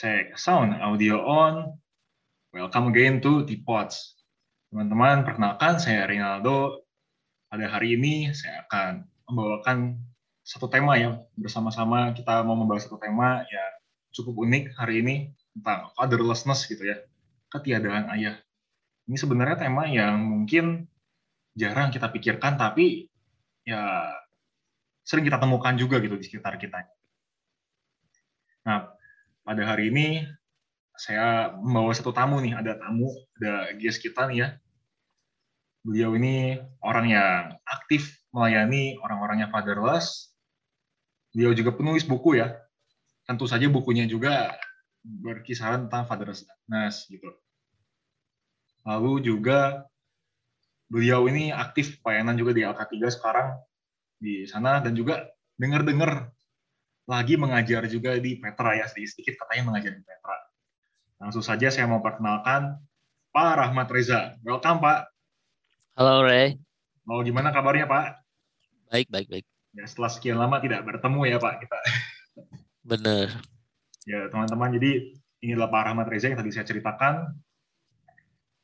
Cek sound, audio on. Welcome again to T-Pods. Teman-teman, perkenalkan saya Rinaldo. Pada hari ini saya akan membawakan satu tema ya bersama-sama kita mau membahas satu tema ya cukup unik hari ini tentang fatherlessness gitu ya ketiadaan ayah ini sebenarnya tema yang mungkin jarang kita pikirkan tapi ya sering kita temukan juga gitu di sekitar kita nah pada hari ini saya membawa satu tamu nih ada tamu ada guest kita nih ya beliau ini orang yang aktif melayani orang-orangnya fatherless. Beliau juga penulis buku ya. Tentu saja bukunya juga berkisaran tentang fatherlessness gitu. Lalu juga beliau ini aktif pelayanan juga di LK3 sekarang di sana dan juga dengar-dengar lagi mengajar juga di Petra ya sedikit katanya mengajar di Petra. Langsung saja saya mau perkenalkan Pak Rahmat Reza. Welcome Pak. Halo Ray. Mau gimana kabarnya Pak? Baik, baik, baik. Ya, setelah sekian lama tidak bertemu ya Pak kita. Bener. Ya teman-teman, jadi ini adalah Pak Rahmat Reza yang tadi saya ceritakan.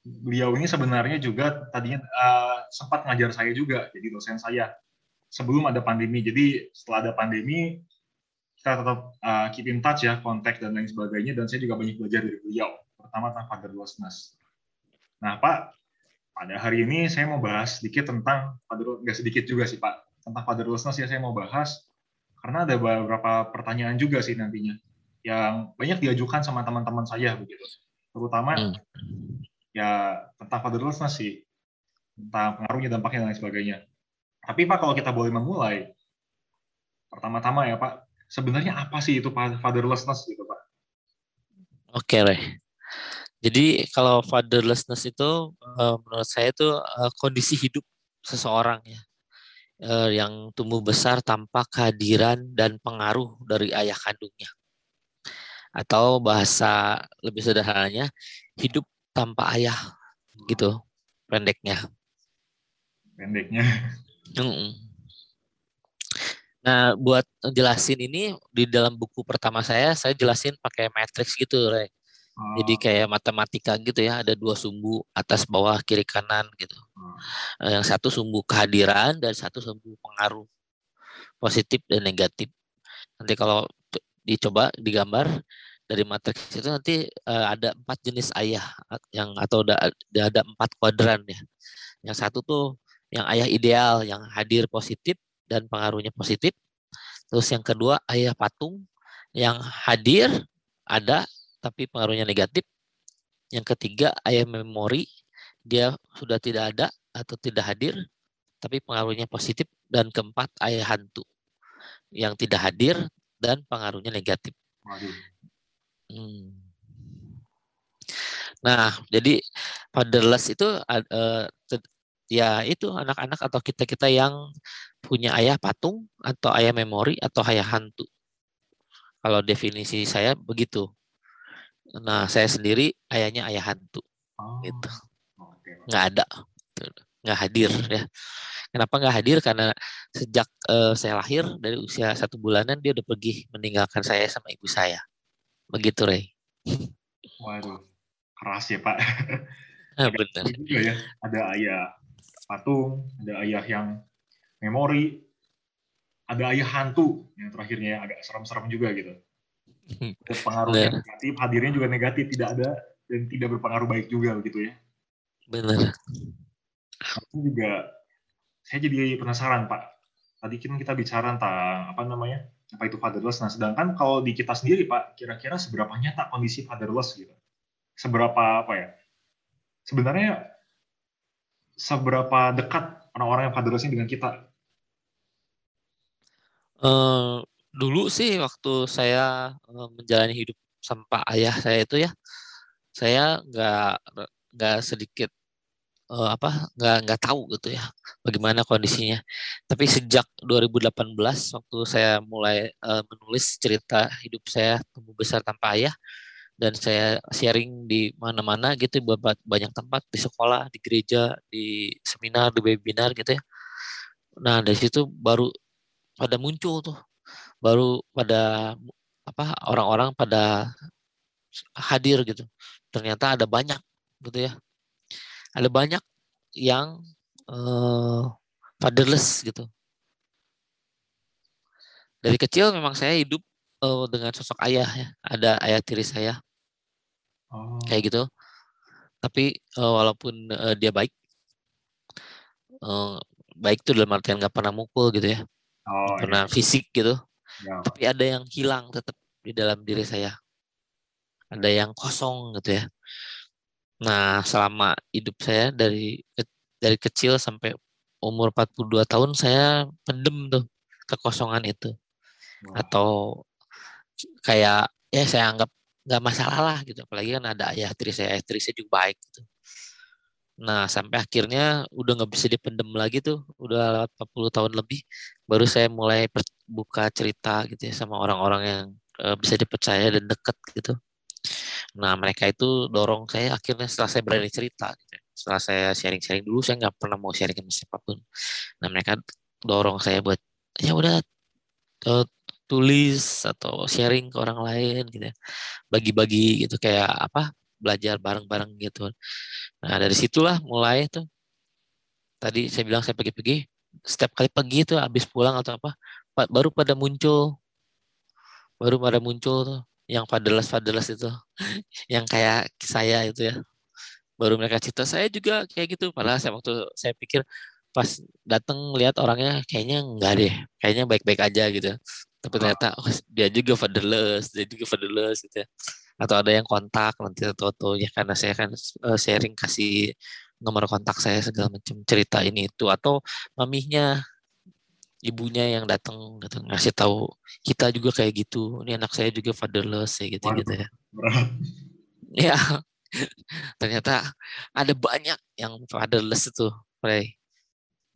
Beliau ini sebenarnya juga tadinya uh, sempat ngajar saya juga, jadi dosen saya sebelum ada pandemi. Jadi setelah ada pandemi, kita tetap uh, keep in touch ya, kontak dan lain sebagainya. Dan saya juga banyak belajar dari beliau, pertama tentang fatherlessness. Nah Pak, pada hari ini saya mau bahas sedikit tentang nggak sedikit juga sih Pak tentang fatherlessness ya saya mau bahas karena ada beberapa pertanyaan juga sih nantinya yang banyak diajukan sama teman-teman saya begitu terutama hmm. ya tentang fatherlessness sih tentang pengaruhnya dampaknya dan lain sebagainya tapi Pak kalau kita boleh memulai pertama-tama ya Pak sebenarnya apa sih itu fatherlessness gitu Pak Oke, okay, jadi kalau fatherlessness itu uh, menurut saya itu uh, kondisi hidup seseorang ya uh, yang tumbuh besar tanpa kehadiran dan pengaruh dari ayah kandungnya. Atau bahasa lebih sederhananya hidup tanpa ayah gitu pendeknya. Pendeknya. Nah, buat jelasin ini di dalam buku pertama saya, saya jelasin pakai matriks gitu. Jadi oh. kayak matematika gitu ya, ada dua sumbu atas bawah kiri kanan gitu. Hmm. Yang satu sumbu kehadiran dan satu sumbu pengaruh positif dan negatif. Nanti kalau dicoba digambar dari matriks itu nanti uh, ada empat jenis ayah yang atau ada ada empat kuadran ya. Yang satu tuh yang ayah ideal yang hadir positif dan pengaruhnya positif. Terus yang kedua ayah patung yang hadir ada tapi pengaruhnya negatif. Yang ketiga, ayah memori, dia sudah tidak ada atau tidak hadir, tapi pengaruhnya positif. Dan keempat, ayah hantu, yang tidak hadir dan pengaruhnya negatif. Hmm. Nah, jadi fatherless itu uh, ya itu anak-anak atau kita-kita yang punya ayah patung atau ayah memori atau ayah hantu. Kalau definisi saya begitu. Nah, saya sendiri ayahnya ayah hantu. Oh. Gitu. Nggak ada. Nggak hadir ya. Kenapa nggak hadir? Karena sejak uh, saya lahir dari usia satu bulanan dia udah pergi meninggalkan saya sama ibu saya. Begitu, Rey. Waduh, keras ya Pak. Nah, benar. Juga ya, ada ayah patung, ada ayah yang memori, ada ayah hantu yang terakhirnya ya, agak serem-serem juga gitu. pengaruhnya Bener. negatif, hadirnya juga negatif, tidak ada dan tidak berpengaruh baik juga begitu ya. Benar. Itu juga saya jadi penasaran Pak. Tadi kan kita bicara tentang apa namanya? apa itu fatherless. Nah, sedangkan kalau di kita sendiri Pak, kira-kira seberapa nyata kondisi fatherless gitu? Seberapa apa ya? Sebenarnya seberapa dekat orang-orang yang fatherless ini dengan kita? Uh, dulu sih waktu saya menjalani hidup sampai ayah saya itu ya saya nggak nggak sedikit uh, apa nggak nggak tahu gitu ya bagaimana kondisinya. Tapi sejak 2018 waktu saya mulai uh, menulis cerita hidup saya tumbuh besar tanpa ayah dan saya sharing di mana-mana gitu banyak tempat di sekolah di gereja di seminar di webinar gitu ya. Nah dari situ baru pada muncul tuh baru pada apa orang-orang pada hadir gitu. Ternyata ada banyak gitu ya. Ada banyak yang uh, fatherless gitu. Dari kecil memang saya hidup uh, dengan sosok ayah ya. Ada ayah tiri saya. Oh. Kayak gitu. Tapi uh, walaupun uh, dia baik, uh, baik itu dalam artian nggak pernah mukul gitu ya, oh, pernah iya. fisik gitu. Ya. Tapi ada yang hilang tetap di dalam diri saya. Ada yang kosong gitu ya. Nah, selama hidup saya dari dari kecil sampai umur 42 tahun saya pendem tuh kekosongan itu. Wow. Atau kayak ya saya anggap nggak masalah lah gitu apalagi kan ada ayah istri saya istri saya juga baik gitu nah sampai akhirnya udah nggak bisa dipendem lagi tuh udah lewat 40 tahun lebih baru saya mulai buka cerita gitu ya sama orang-orang yang uh, bisa dipercaya dan deket gitu nah mereka itu dorong saya akhirnya setelah saya berani cerita gitu ya. setelah saya sharing-sharing dulu saya nggak pernah mau sharing sama siapa pun nah mereka dorong saya buat ya udah uh, tulis atau sharing ke orang lain gitu ya. Bagi-bagi gitu kayak apa? belajar bareng-bareng gitu. Nah, dari situlah mulai tuh. Tadi saya bilang saya pergi-pergi setiap kali pergi tuh habis pulang atau apa baru pada muncul. Baru pada muncul tuh yang fadelas fadelas itu. Yang kayak saya itu ya. Baru mereka cerita saya juga kayak gitu. Padahal saya waktu saya pikir pas datang lihat orangnya kayaknya enggak deh. Kayaknya baik-baik aja gitu. Tapi ternyata oh, dia juga fatherless dia juga fatherless gitu ya atau ada yang kontak nanti atau ya karena saya kan uh, sharing kasih nomor kontak saya segala macam cerita ini itu. Atau mamihnya ibunya yang datang gitu ngasih tahu kita juga kayak gitu. Ini anak saya juga fatherless ya gitu gitu ya. Ya ternyata ada banyak yang fatherless itu Ray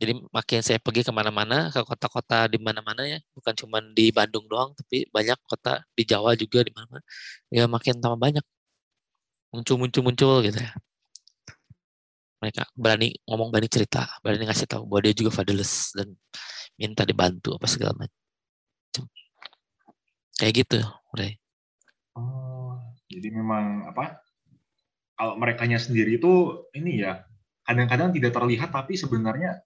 jadi makin saya pergi ke mana-mana, ke kota-kota di mana-mana ya, bukan cuma di Bandung doang, tapi banyak kota di Jawa juga di mana-mana. Ya makin tambah banyak muncul-muncul-muncul gitu ya. Mereka berani ngomong, berani cerita, berani ngasih tahu bahwa dia juga fatherless dan minta dibantu apa segala macam. Kayak gitu, Ray. Oh, jadi memang apa? Kalau mereka sendiri itu ini ya, kadang-kadang tidak terlihat tapi sebenarnya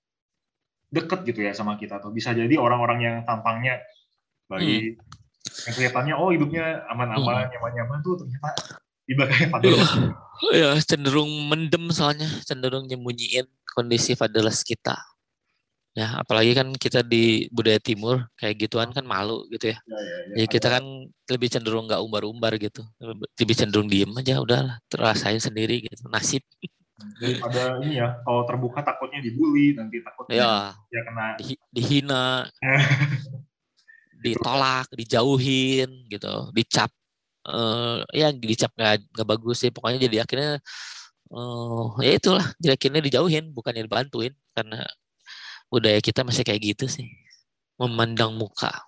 deket gitu ya sama kita tuh. Bisa jadi orang-orang yang tampangnya bagi hmm. yang kelihatannya oh hidupnya aman-aman hmm. nyaman-nyaman tuh ternyata di belakangnya Fadil ya cenderung mendem soalnya cenderung nyembunyiin kondisi Fadilas kita. Ya apalagi kan kita di budaya timur kayak gituan kan malu gitu ya, ya, ya, ya jadi kita kan lebih cenderung nggak umbar-umbar gitu. Lebih cenderung diem aja udah terasain sendiri gitu nasib daripada ini ya kalau terbuka takutnya dibully nanti takutnya ya, ya kena di, dihina. Ditolak dijauhin gitu dicap uh, ya dicap nggak nggak bagus sih pokoknya jadi akhirnya uh, ya itulah jadi akhirnya dijauhin bukannya dibantuin karena budaya kita masih kayak gitu sih. Memandang muka.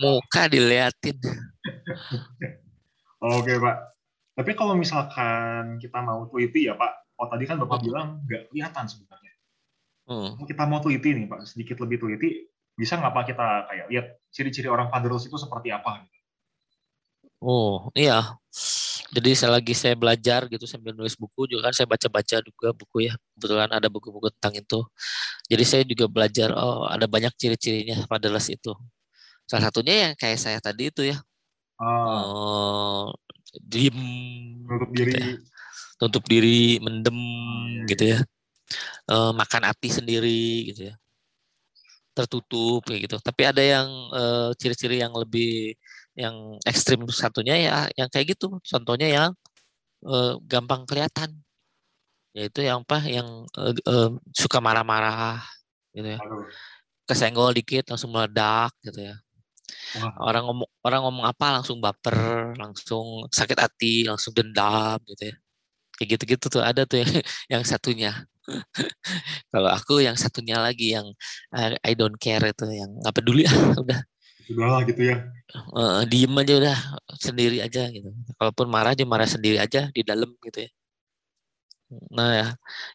Muka diliatin. Oke pak tapi kalau misalkan kita mau teliti ya Pak, oh tadi kan Bapak hmm. bilang nggak kelihatan sebenarnya. Hmm. Kalau kita mau teliti nih Pak, sedikit lebih teliti, bisa nggak Pak kita kayak lihat ciri-ciri orang fatherless itu seperti apa? Oh iya, jadi saya lagi saya belajar gitu sambil nulis buku juga kan saya baca-baca juga buku ya kebetulan ada buku-buku tentang itu. Jadi saya juga belajar oh ada banyak ciri-cirinya fatherless itu. Salah satunya yang kayak saya tadi itu ya. Oh, diem tutup diri. gitu ya. tutup diri mendem hmm. gitu ya. E, makan hati sendiri gitu ya. Tertutup kayak gitu. Tapi ada yang ciri ciri-ciri yang lebih yang ekstrim satunya ya yang kayak gitu. Contohnya yang e, gampang kelihatan. Yaitu yang apa? Yang e, e, suka marah-marah gitu ya. Kesenggol dikit langsung meledak gitu ya Orang ngomong orang ngomong apa langsung baper, langsung sakit hati, langsung dendam gitu ya. Kayak gitu-gitu tuh ada tuh yang, yang satunya. Kalau aku yang satunya lagi yang uh, I don't care itu yang nggak peduli ah udah. Udah gitu ya. Uh, diem aja udah sendiri aja gitu. Kalaupun marah dia marah sendiri aja di dalam gitu ya. Nah ya,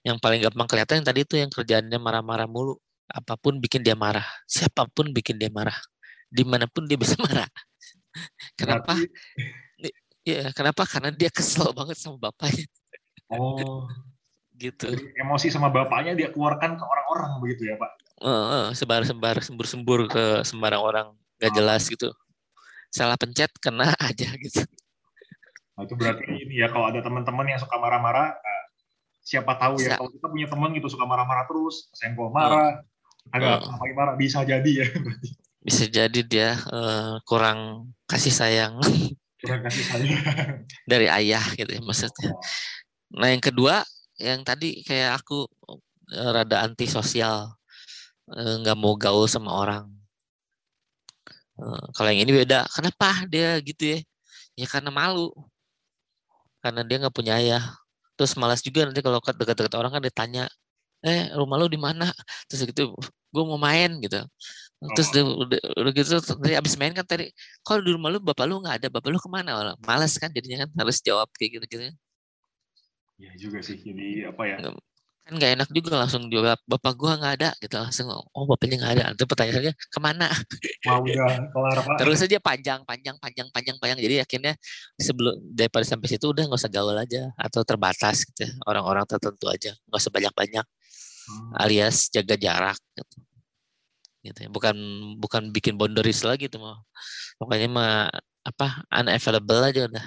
yang paling gampang kelihatan yang tadi itu yang kerjaannya marah-marah mulu. Apa pun bikin dia marah, siapa pun bikin dia marah di mana pun dia bisa marah kenapa? Berarti... Ya, kenapa? Karena dia kesel banget sama bapaknya. Oh, gitu. Jadi, emosi sama bapaknya dia keluarkan ke orang-orang begitu ya, Pak? Uh, uh, sebar-sebar, sembur-sembur ke sembarang orang, gak jelas gitu. Salah pencet, kena aja gitu. Nah, itu berarti ini ya, kalau ada teman-teman yang suka marah-marah, eh, siapa tahu ya, kalau kita punya teman gitu suka marah-marah terus, senggol marah, uh, agak uh, marah, bisa jadi ya. Bisa jadi dia uh, kurang kasih sayang. kurang kasih sayang dari ayah gitu ya maksudnya. Nah yang kedua yang tadi kayak aku uh, rada antisosial uh, nggak mau gaul sama orang. Uh, kalau yang ini beda. Kenapa dia gitu ya? Ya karena malu. Karena dia nggak punya ayah. Terus malas juga nanti kalau dekat-dekat orang kan ditanya, eh rumah lu di mana? Terus gitu, gue mau main gitu terus oh. udah, udah gitu tadi abis main kan tadi kalau di rumah lu bapak lu nggak ada bapak lu ke mana? Malas kan jadinya kan harus jawab kayak gitu gitu. Ya juga sih jadi apa ya? Kan nggak enak juga langsung jawab bapak gua nggak ada gitu langsung oh bapaknya nggak ada. Itu pertanyaannya ke mana? Mau udah kelar pak. Terus aja panjang panjang panjang panjang panjang. Jadi akhirnya sebelum daripada sampai situ udah nggak usah gaul aja atau terbatas gitu orang-orang tertentu aja nggak usah banyak banyak hmm. alias jaga jarak gitu gitu ya. bukan bukan bikin boundaries lagi tuh mau pokoknya mah apa unavailable aja udah.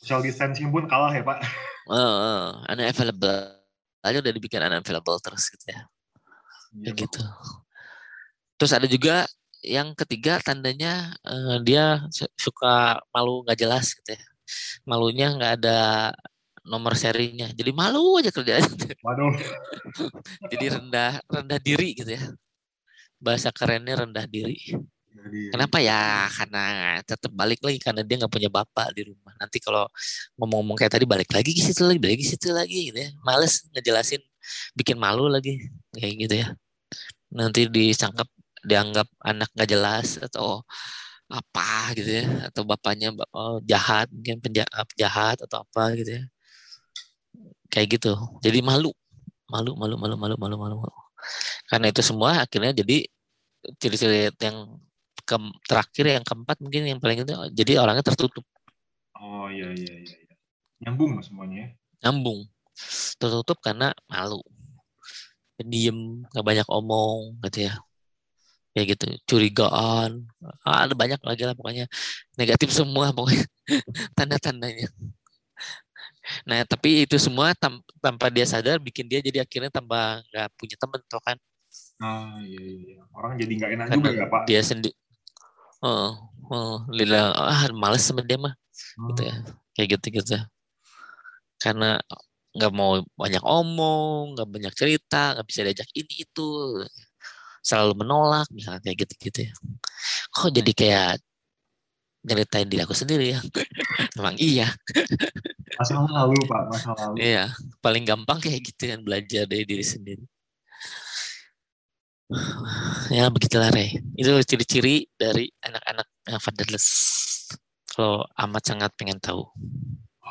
Social distancing pun kalah ya pak. Uh, uh, unavailable aja udah dibikin unavailable terus gitu ya, ya gitu. Terus ada juga yang ketiga tandanya uh, dia suka malu nggak jelas gitu ya. Malunya nggak ada nomor serinya. Jadi malu aja kerjanya waduh. Jadi rendah rendah diri gitu ya bahasa kerennya rendah diri. Kenapa ya? Karena tetap balik lagi karena dia nggak punya bapak di rumah. Nanti kalau ngomong-ngomong kayak tadi balik lagi ke situ lagi, balik ke situ lagi gitu ya. Males ngejelasin, bikin malu lagi kayak gitu ya. Nanti disangkap dianggap anak nggak jelas atau apa gitu ya atau bapaknya oh, jahat mungkin penjahat atau apa gitu ya kayak gitu jadi malu malu malu malu malu malu malu, malu. Karena itu semua akhirnya jadi ciri-ciri yang ke, terakhir yang keempat mungkin yang paling itu jadi orangnya tertutup. Oh iya iya iya. iya. Nyambung semuanya. Ya? Nyambung. Tertutup karena malu. Diem, nggak banyak omong gitu ya. Ya gitu, curigaan. Ah, ada banyak lagi lah pokoknya. Negatif semua pokoknya. Tanda-tandanya. Nah, tapi itu semua tanpa dia sadar bikin dia jadi akhirnya tambah nggak punya temen tuh kan. Ah iya, iya iya. Orang jadi nggak enak Karena juga ya Pak. Dia sendiri. Oh, oh, lila, ah males sama dia mah. Hmm. Gitu ya. Kayak gitu gitu. Karena nggak mau banyak omong, nggak banyak cerita, nggak bisa diajak ini itu, selalu menolak, misalnya kayak gitu gitu ya. Kok jadi kayak nyeritain diri aku sendiri ya. Emang iya. Masa lalu Pak, masa lalu. Iya, paling gampang kayak gitu kan belajar dari diri sendiri. Ya begitulah Rey. Itu ciri-ciri dari anak-anak yang fatherless. Kalau amat sangat pengen tahu.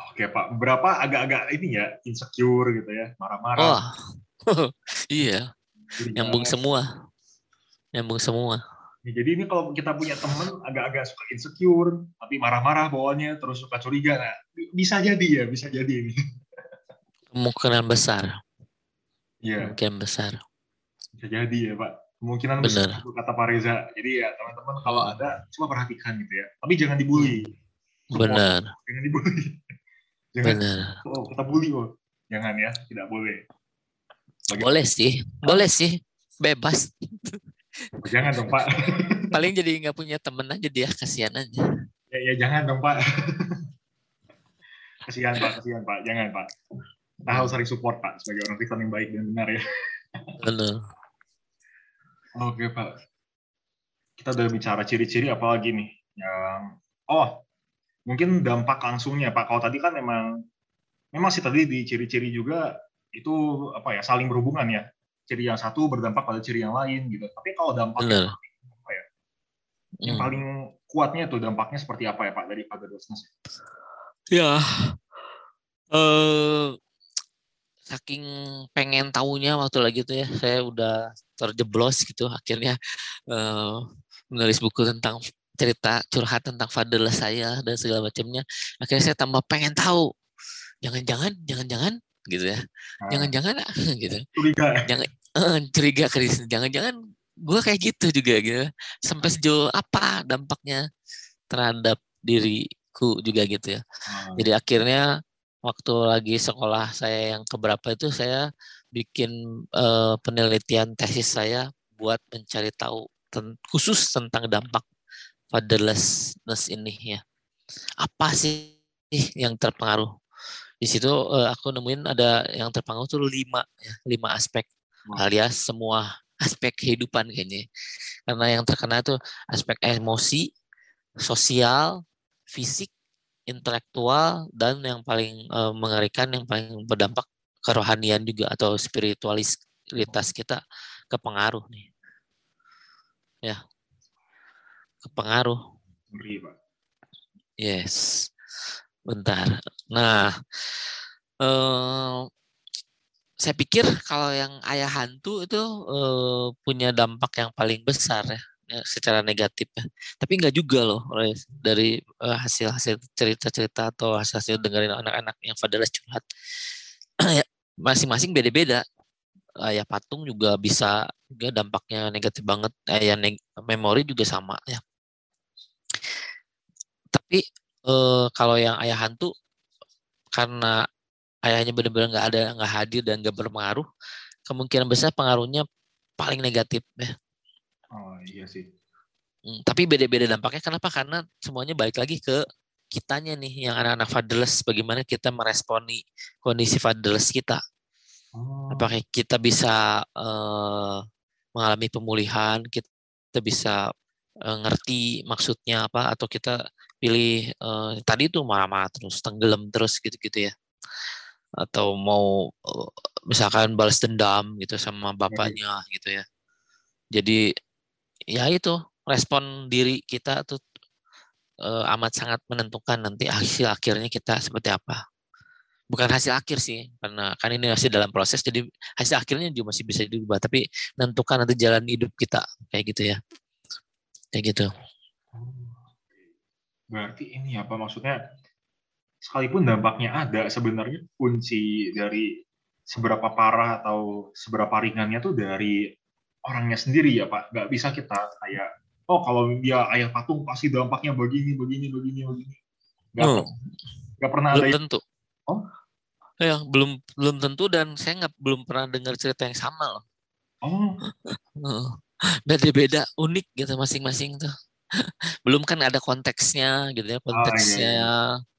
Oke Pak, berapa agak-agak ini ya insecure gitu ya, marah-marah. Oh, iya. Nyambung semua. Nyambung semua Ya, jadi ini kalau kita punya teman agak-agak suka insecure, tapi marah-marah bawahnya, terus suka curiga, nah bisa jadi ya, bisa jadi ini. Kemungkinan besar. Iya. Kemungkinan besar. Bisa jadi ya Pak. Kemungkinan Bener. besar kata Pak Reza. Jadi ya teman-teman kalau ada, cuma perhatikan gitu ya. Tapi jangan dibully. Benar. Jangan dibully. Jangan, Benar. Oh, kita bully oh. Jangan ya, tidak boleh. Bagaimana? Boleh sih, boleh sih, bebas. Jangan dong Pak. Paling jadi nggak punya temen aja dia, kasihan aja. Ya, ya jangan dong Pak. kasihan Pak, kasihan Pak, jangan Pak. Kita harus sering support Pak sebagai orang Kristen yang baik dan benar ya. Benar. Oke Pak. Kita udah bicara ciri-ciri apa lagi nih? Yang oh mungkin dampak langsungnya Pak. Kalau tadi kan memang memang sih tadi di ciri-ciri juga itu apa ya saling berhubungan ya ciri yang satu berdampak pada ciri yang lain gitu. Tapi kalau dampaknya apa ya? Yang hmm. paling kuatnya tuh dampaknya seperti apa ya Pak dari fatherlessness? Ya, eh, saking pengen tahunya waktu lagi tuh ya, saya udah terjeblos gitu. Akhirnya eh, menulis buku tentang cerita curhat tentang fatherless saya dan segala macamnya akhirnya saya tambah pengen tahu jangan-jangan jangan-jangan gitu ya ah. jangan-jangan gitu jangan uh, curiga krisis jangan-jangan gue kayak gitu juga gitu sampai sejauh apa dampaknya terhadap diriku juga gitu ya hmm. jadi akhirnya waktu lagi sekolah saya yang keberapa itu saya bikin uh, penelitian tesis saya buat mencari tahu ten khusus tentang dampak fatherlessness ini ya. Apa sih yang terpengaruh? Di situ uh, aku nemuin ada yang terpengaruh tuh lima, ya, lima aspek alias semua aspek kehidupan kayaknya. Karena yang terkena itu aspek emosi, sosial, fisik, intelektual, dan yang paling uh, mengerikan, yang paling berdampak kerohanian juga atau spiritualitas kita kepengaruh nih. Ya, kepengaruh. Yes. Bentar. Nah, eh, saya pikir kalau yang ayah hantu itu eh, punya dampak yang paling besar ya, ya secara negatif ya. Tapi enggak juga loh dari eh, hasil-hasil cerita-cerita atau hasil-hasil dengerin anak-anak yang fatherless curhat. Ya, masing-masing beda-beda. Ayah patung juga bisa juga dampaknya negatif banget. Ayah neg memori juga sama ya. Tapi eh, kalau yang ayah hantu karena ayahnya benar-benar nggak ada nggak hadir dan nggak berpengaruh, kemungkinan besar pengaruhnya paling negatif ya. Oh iya sih. Hmm, tapi beda-beda dampaknya kenapa? Karena semuanya balik lagi ke kitanya nih yang anak-anak fatherless bagaimana kita meresponi kondisi fatherless kita. Oh. Apakah kita bisa uh, mengalami pemulihan, kita bisa uh, ngerti maksudnya apa atau kita pilih uh, tadi itu marah-marah terus tenggelam terus gitu-gitu ya atau mau uh, misalkan balas dendam gitu sama bapaknya gitu ya. Jadi ya itu respon diri kita tuh uh, amat sangat menentukan nanti hasil akhirnya kita seperti apa. Bukan hasil akhir sih karena kan ini masih dalam proses jadi hasil akhirnya juga masih bisa diubah tapi menentukan nanti jalan hidup kita kayak gitu ya. Kayak gitu. Berarti ini apa maksudnya sekalipun dampaknya ada sebenarnya kunci dari seberapa parah atau seberapa ringannya tuh dari orangnya sendiri ya pak. Nggak bisa kita kayak oh kalau dia ayah patung pasti dampaknya begini begini begini begini. Nggak hmm. nggak pernah belum ada tentu. Oh? Ya belum belum tentu dan saya nggak belum pernah dengar cerita yang sama loh. Oh. Beda-beda unik gitu masing-masing tuh. Belum kan ada konteksnya gitu ya konteksnya oh, iya, iya.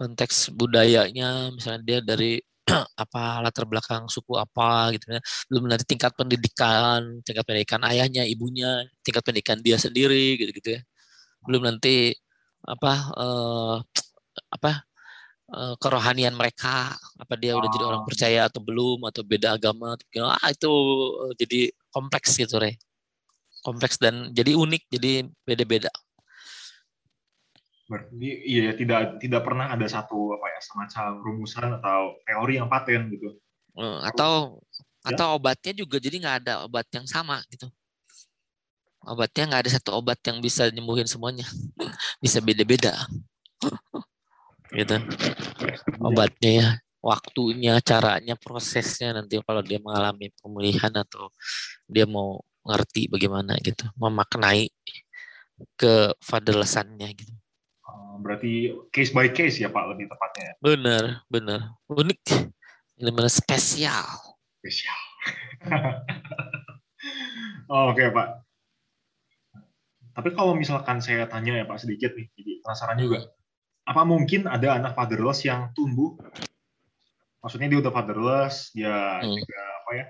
Konteks budayanya misalnya dia dari apa latar belakang suku apa gitu ya belum nanti tingkat pendidikan tingkat pendidikan ayahnya ibunya tingkat pendidikan dia sendiri gitu gitu ya belum nanti apa uh, apa uh, kerohanian mereka apa dia udah jadi orang oh. percaya atau belum atau beda agama atau ah itu uh, jadi kompleks gitu re kompleks dan jadi unik, jadi beda-beda. Berarti iya tidak tidak pernah ada satu apa ya semacam rumusan atau teori yang paten gitu. Eh, atau ya? atau obatnya juga jadi nggak ada obat yang sama gitu. Obatnya nggak ada satu obat yang bisa nyembuhin semuanya, bisa beda-beda. gitu. Obatnya ya, waktunya, caranya, prosesnya nanti kalau dia mengalami pemulihan atau dia mau ngerti bagaimana gitu, memaknai ke fatherlessannya gitu. Berarti case by case ya Pak lebih tepatnya. Benar, benar. Unik. Ini benar spesial. Spesial. oh, Oke okay, Pak. Tapi kalau misalkan saya tanya ya Pak sedikit nih, jadi penasaran juga. Apa mungkin ada anak fatherless yang tumbuh? Maksudnya dia udah fatherless, dia hmm. juga apa ya?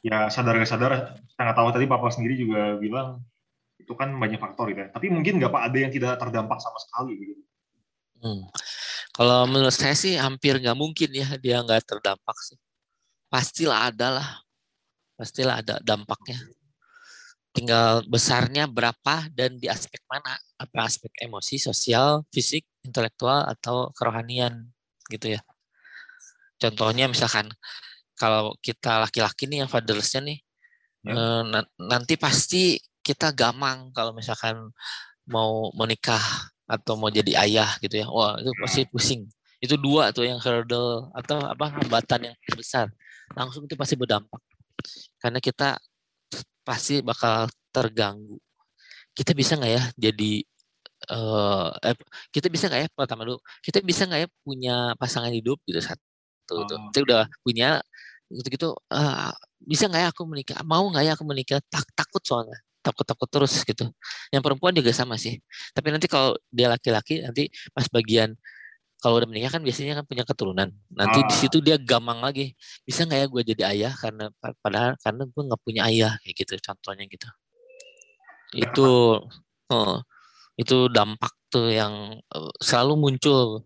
ya sadar gak sadar kita nggak tahu tadi papa sendiri juga bilang itu kan banyak faktor gitu ya. Tapi mungkin nggak pak ada yang tidak terdampak sama sekali gitu. Hmm. Kalau menurut saya sih hampir nggak mungkin ya dia nggak terdampak sih. Pastilah ada lah, pastilah ada dampaknya. Tinggal besarnya berapa dan di aspek mana? Apa aspek emosi, sosial, fisik, intelektual atau kerohanian gitu ya. Contohnya misalkan kalau kita laki-laki nih yang fatherlessnya nih ya. eh, nanti pasti kita gamang kalau misalkan mau menikah atau mau jadi ayah gitu ya. Wah, itu pasti pusing. Itu dua tuh yang hurdle atau apa hambatan yang besar. Langsung itu pasti berdampak. Karena kita pasti bakal terganggu. Kita bisa nggak ya jadi uh, eh, kita bisa nggak ya pertama dulu kita bisa nggak ya punya pasangan hidup gitu satu oh. tuh kita udah punya gitu gitu uh, bisa nggak ya aku menikah mau nggak ya aku menikah tak takut soalnya takut-takut terus gitu. Yang perempuan juga sama sih. Tapi nanti kalau dia laki-laki nanti pas bagian kalau udah menikah kan biasanya kan punya keturunan. Nanti ah. di situ dia gamang lagi. Bisa nggak ya gue jadi ayah karena padahal karena gue nggak punya ayah kayak gitu contohnya gitu. Itu oh, itu dampak tuh yang eh, selalu muncul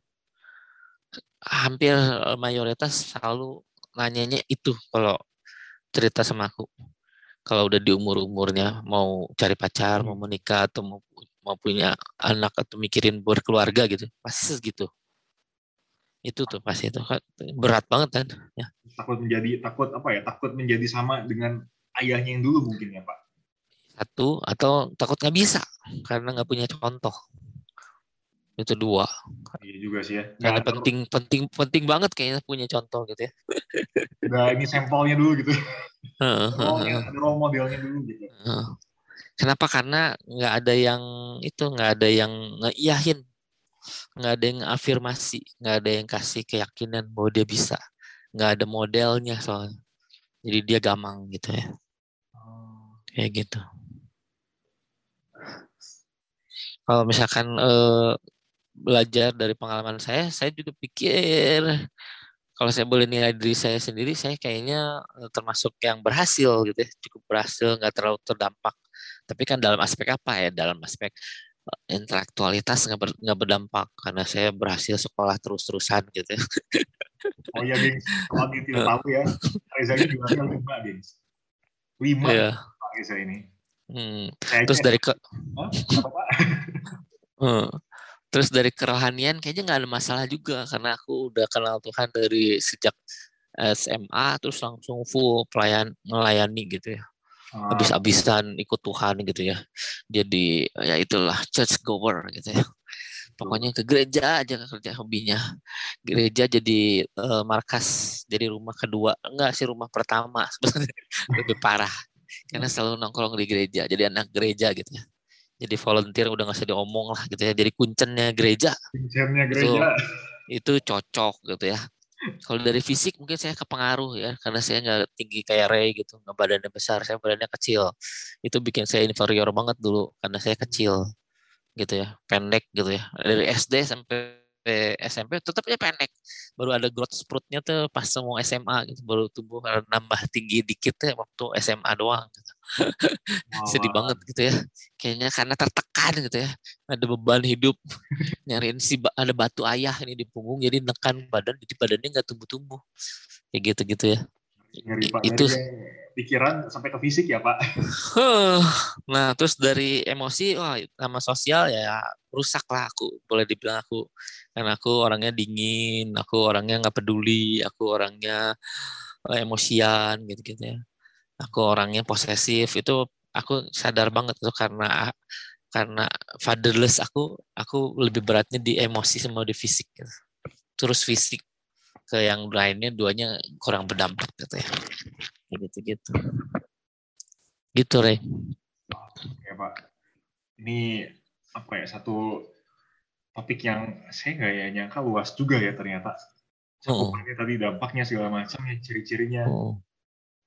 hampir eh, mayoritas selalu nanyanya itu kalau cerita sama aku kalau udah di umur umurnya mau cari pacar mau hmm. menikah atau mau mau punya anak atau mikirin berkeluarga gitu pasti gitu itu tuh pasti itu berat banget kan ya. Takut menjadi takut apa ya takut menjadi sama dengan ayahnya yang dulu mungkin ya pak? Satu atau takut nggak bisa karena nggak punya contoh itu dua. Iya juga sih ya. Karena penting penting penting banget kayaknya punya contoh gitu ya. Nah ini sampelnya dulu gitu. Role modelnya dulu gitu. Kenapa? Karena nggak ada yang itu nggak ada yang ngeiyahin. Nggak ada yang afirmasi. Nggak ada yang kasih keyakinan bahwa dia bisa. Nggak ada modelnya soalnya. Jadi dia gamang gitu ya. Oh. kayak gitu. Kalau misalkan eh, belajar dari pengalaman saya saya juga pikir kalau saya boleh nilai diri saya sendiri, saya kayaknya eh, termasuk yang berhasil gitu ya, cukup berhasil, nggak terlalu terdampak. Tapi kan dalam aspek apa ya? Dalam aspek eh, intelektualitas nggak ber, nggak berdampak karena saya berhasil sekolah terus-terusan gitu. Ya. Oh iya, Ding. Kalau tidak tahu ya, Reza ini juga lima, Ding. Lima. Pak Reza ini. Hmm. Terus dari ke... Hah? Apa, hmm. Terus dari kerohanian kayaknya nggak ada masalah juga karena aku udah kenal Tuhan dari sejak SMA terus langsung full pelayan melayani gitu ya. Ah. Habis-habisan ikut Tuhan gitu ya. Jadi ya itulah church goer gitu ya. Pokoknya ke gereja aja kerja hobinya. Gereja jadi uh, markas, jadi rumah kedua. Enggak sih rumah pertama sebenarnya lebih parah. Karena selalu nongkrong di gereja, jadi anak gereja gitu ya jadi volunteer udah nggak usah diomong lah gitu ya. Jadi kuncennya gereja. Kuncennya gereja. itu, itu cocok gitu ya. Kalau dari fisik mungkin saya kepengaruh ya karena saya nggak tinggi kayak Ray gitu nggak badannya besar saya badannya kecil. Itu bikin saya inferior banget dulu karena saya kecil gitu ya pendek gitu ya. Dari SD sampai SMP tetapnya pendek. Baru ada growth spurtnya tuh pas semua SMA gitu baru tumbuh nambah tinggi dikit ya waktu SMA doang. Wow. sedih banget gitu ya. Kayaknya karena tertekan gitu ya. Ada beban hidup. Nyariin si ada batu ayah ini di punggung jadi nekan badan jadi badannya nggak tumbuh-tumbuh. Kayak gitu gitu ya Ngeri, Pak. itu pikiran sampai ke fisik ya Pak. Nah terus dari emosi wah sama sosial ya rusak lah aku boleh dibilang aku. Karena aku orangnya dingin aku orangnya nggak peduli aku orangnya eh, emosian gitu gitu ya aku orangnya posesif. Itu aku sadar banget itu karena karena fatherless aku aku lebih beratnya di emosi sama di fisik gitu. terus fisik ke yang lainnya duanya kurang berdampak gitu ya. Gitu gitu gitu Rey. Ya Pak. Ini apa ya satu topik yang saya nggak ya nyangka luas juga ya ternyata. Cakupannya oh. tadi dampaknya segala macam ya ciri-cirinya. Oh.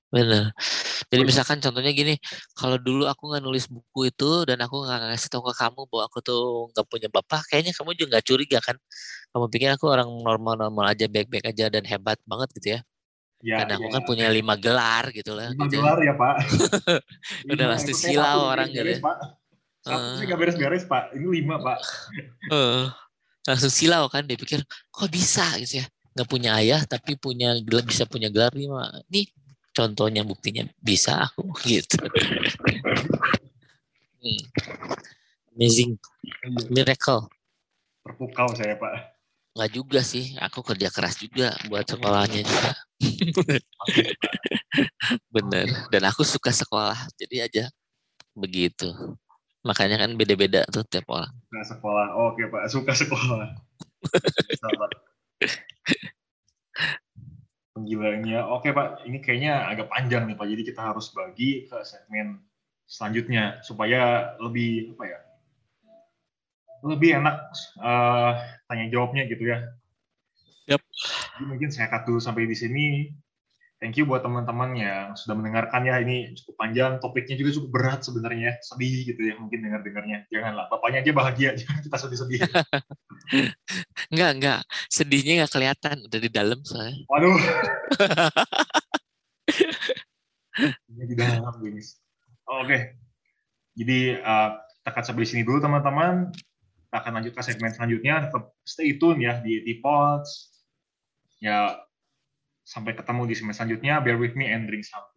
Benar. Jadi misalkan contohnya gini, kalau dulu aku nggak nulis buku itu dan aku nggak ngasih tahu ke kamu bahwa aku tuh nggak punya bapak, kayaknya kamu juga nggak curiga kan? Kamu pikir aku orang normal-normal aja, baik-baik aja dan hebat banget gitu ya? Ya, Karena ya. aku kan punya lima gelar gitu lah. Lima gitu ya. gelar ya Pak. Udah pasti silau orang gitu. Ya. Pak. Satu uh, beres-beres Pak, ini lima Pak. Uh, langsung silau kan, dia pikir kok bisa gitu ya? Nggak punya ayah tapi punya bisa punya gelar lima. Nih contohnya buktinya bisa aku gitu hmm. amazing miracle terpukau saya pak nggak juga sih aku kerja keras juga buat sekolahnya juga bener dan aku suka sekolah jadi aja begitu. Makanya kan beda-beda tuh tiap orang. Suka sekolah. Oke Pak, suka sekolah. Penggilanya. Oke Pak, ini kayaknya agak panjang nih Pak. Jadi kita harus bagi ke segmen selanjutnya supaya lebih apa ya? Lebih enak uh, tanya jawabnya gitu ya. Yep. Jadi mungkin saya cut dulu sampai di sini thank you buat teman-teman yang sudah mendengarkan ya. Ini cukup panjang topiknya juga cukup berat sebenarnya. Ya. sedih gitu ya mungkin dengar dengarnya janganlah bapaknya aja bahagia jangan kita sedih sedih enggak enggak sedihnya nggak kelihatan udah di dalam saya waduh. Ini di dalam Denis oke. Jadi uh, kita akan sampai di sini dulu teman-teman. Kita akan lanjut ke segmen selanjutnya. Tetap stay tune ya di Tipods ya Sampai ketemu di semester selanjutnya. Bear with me and drink something.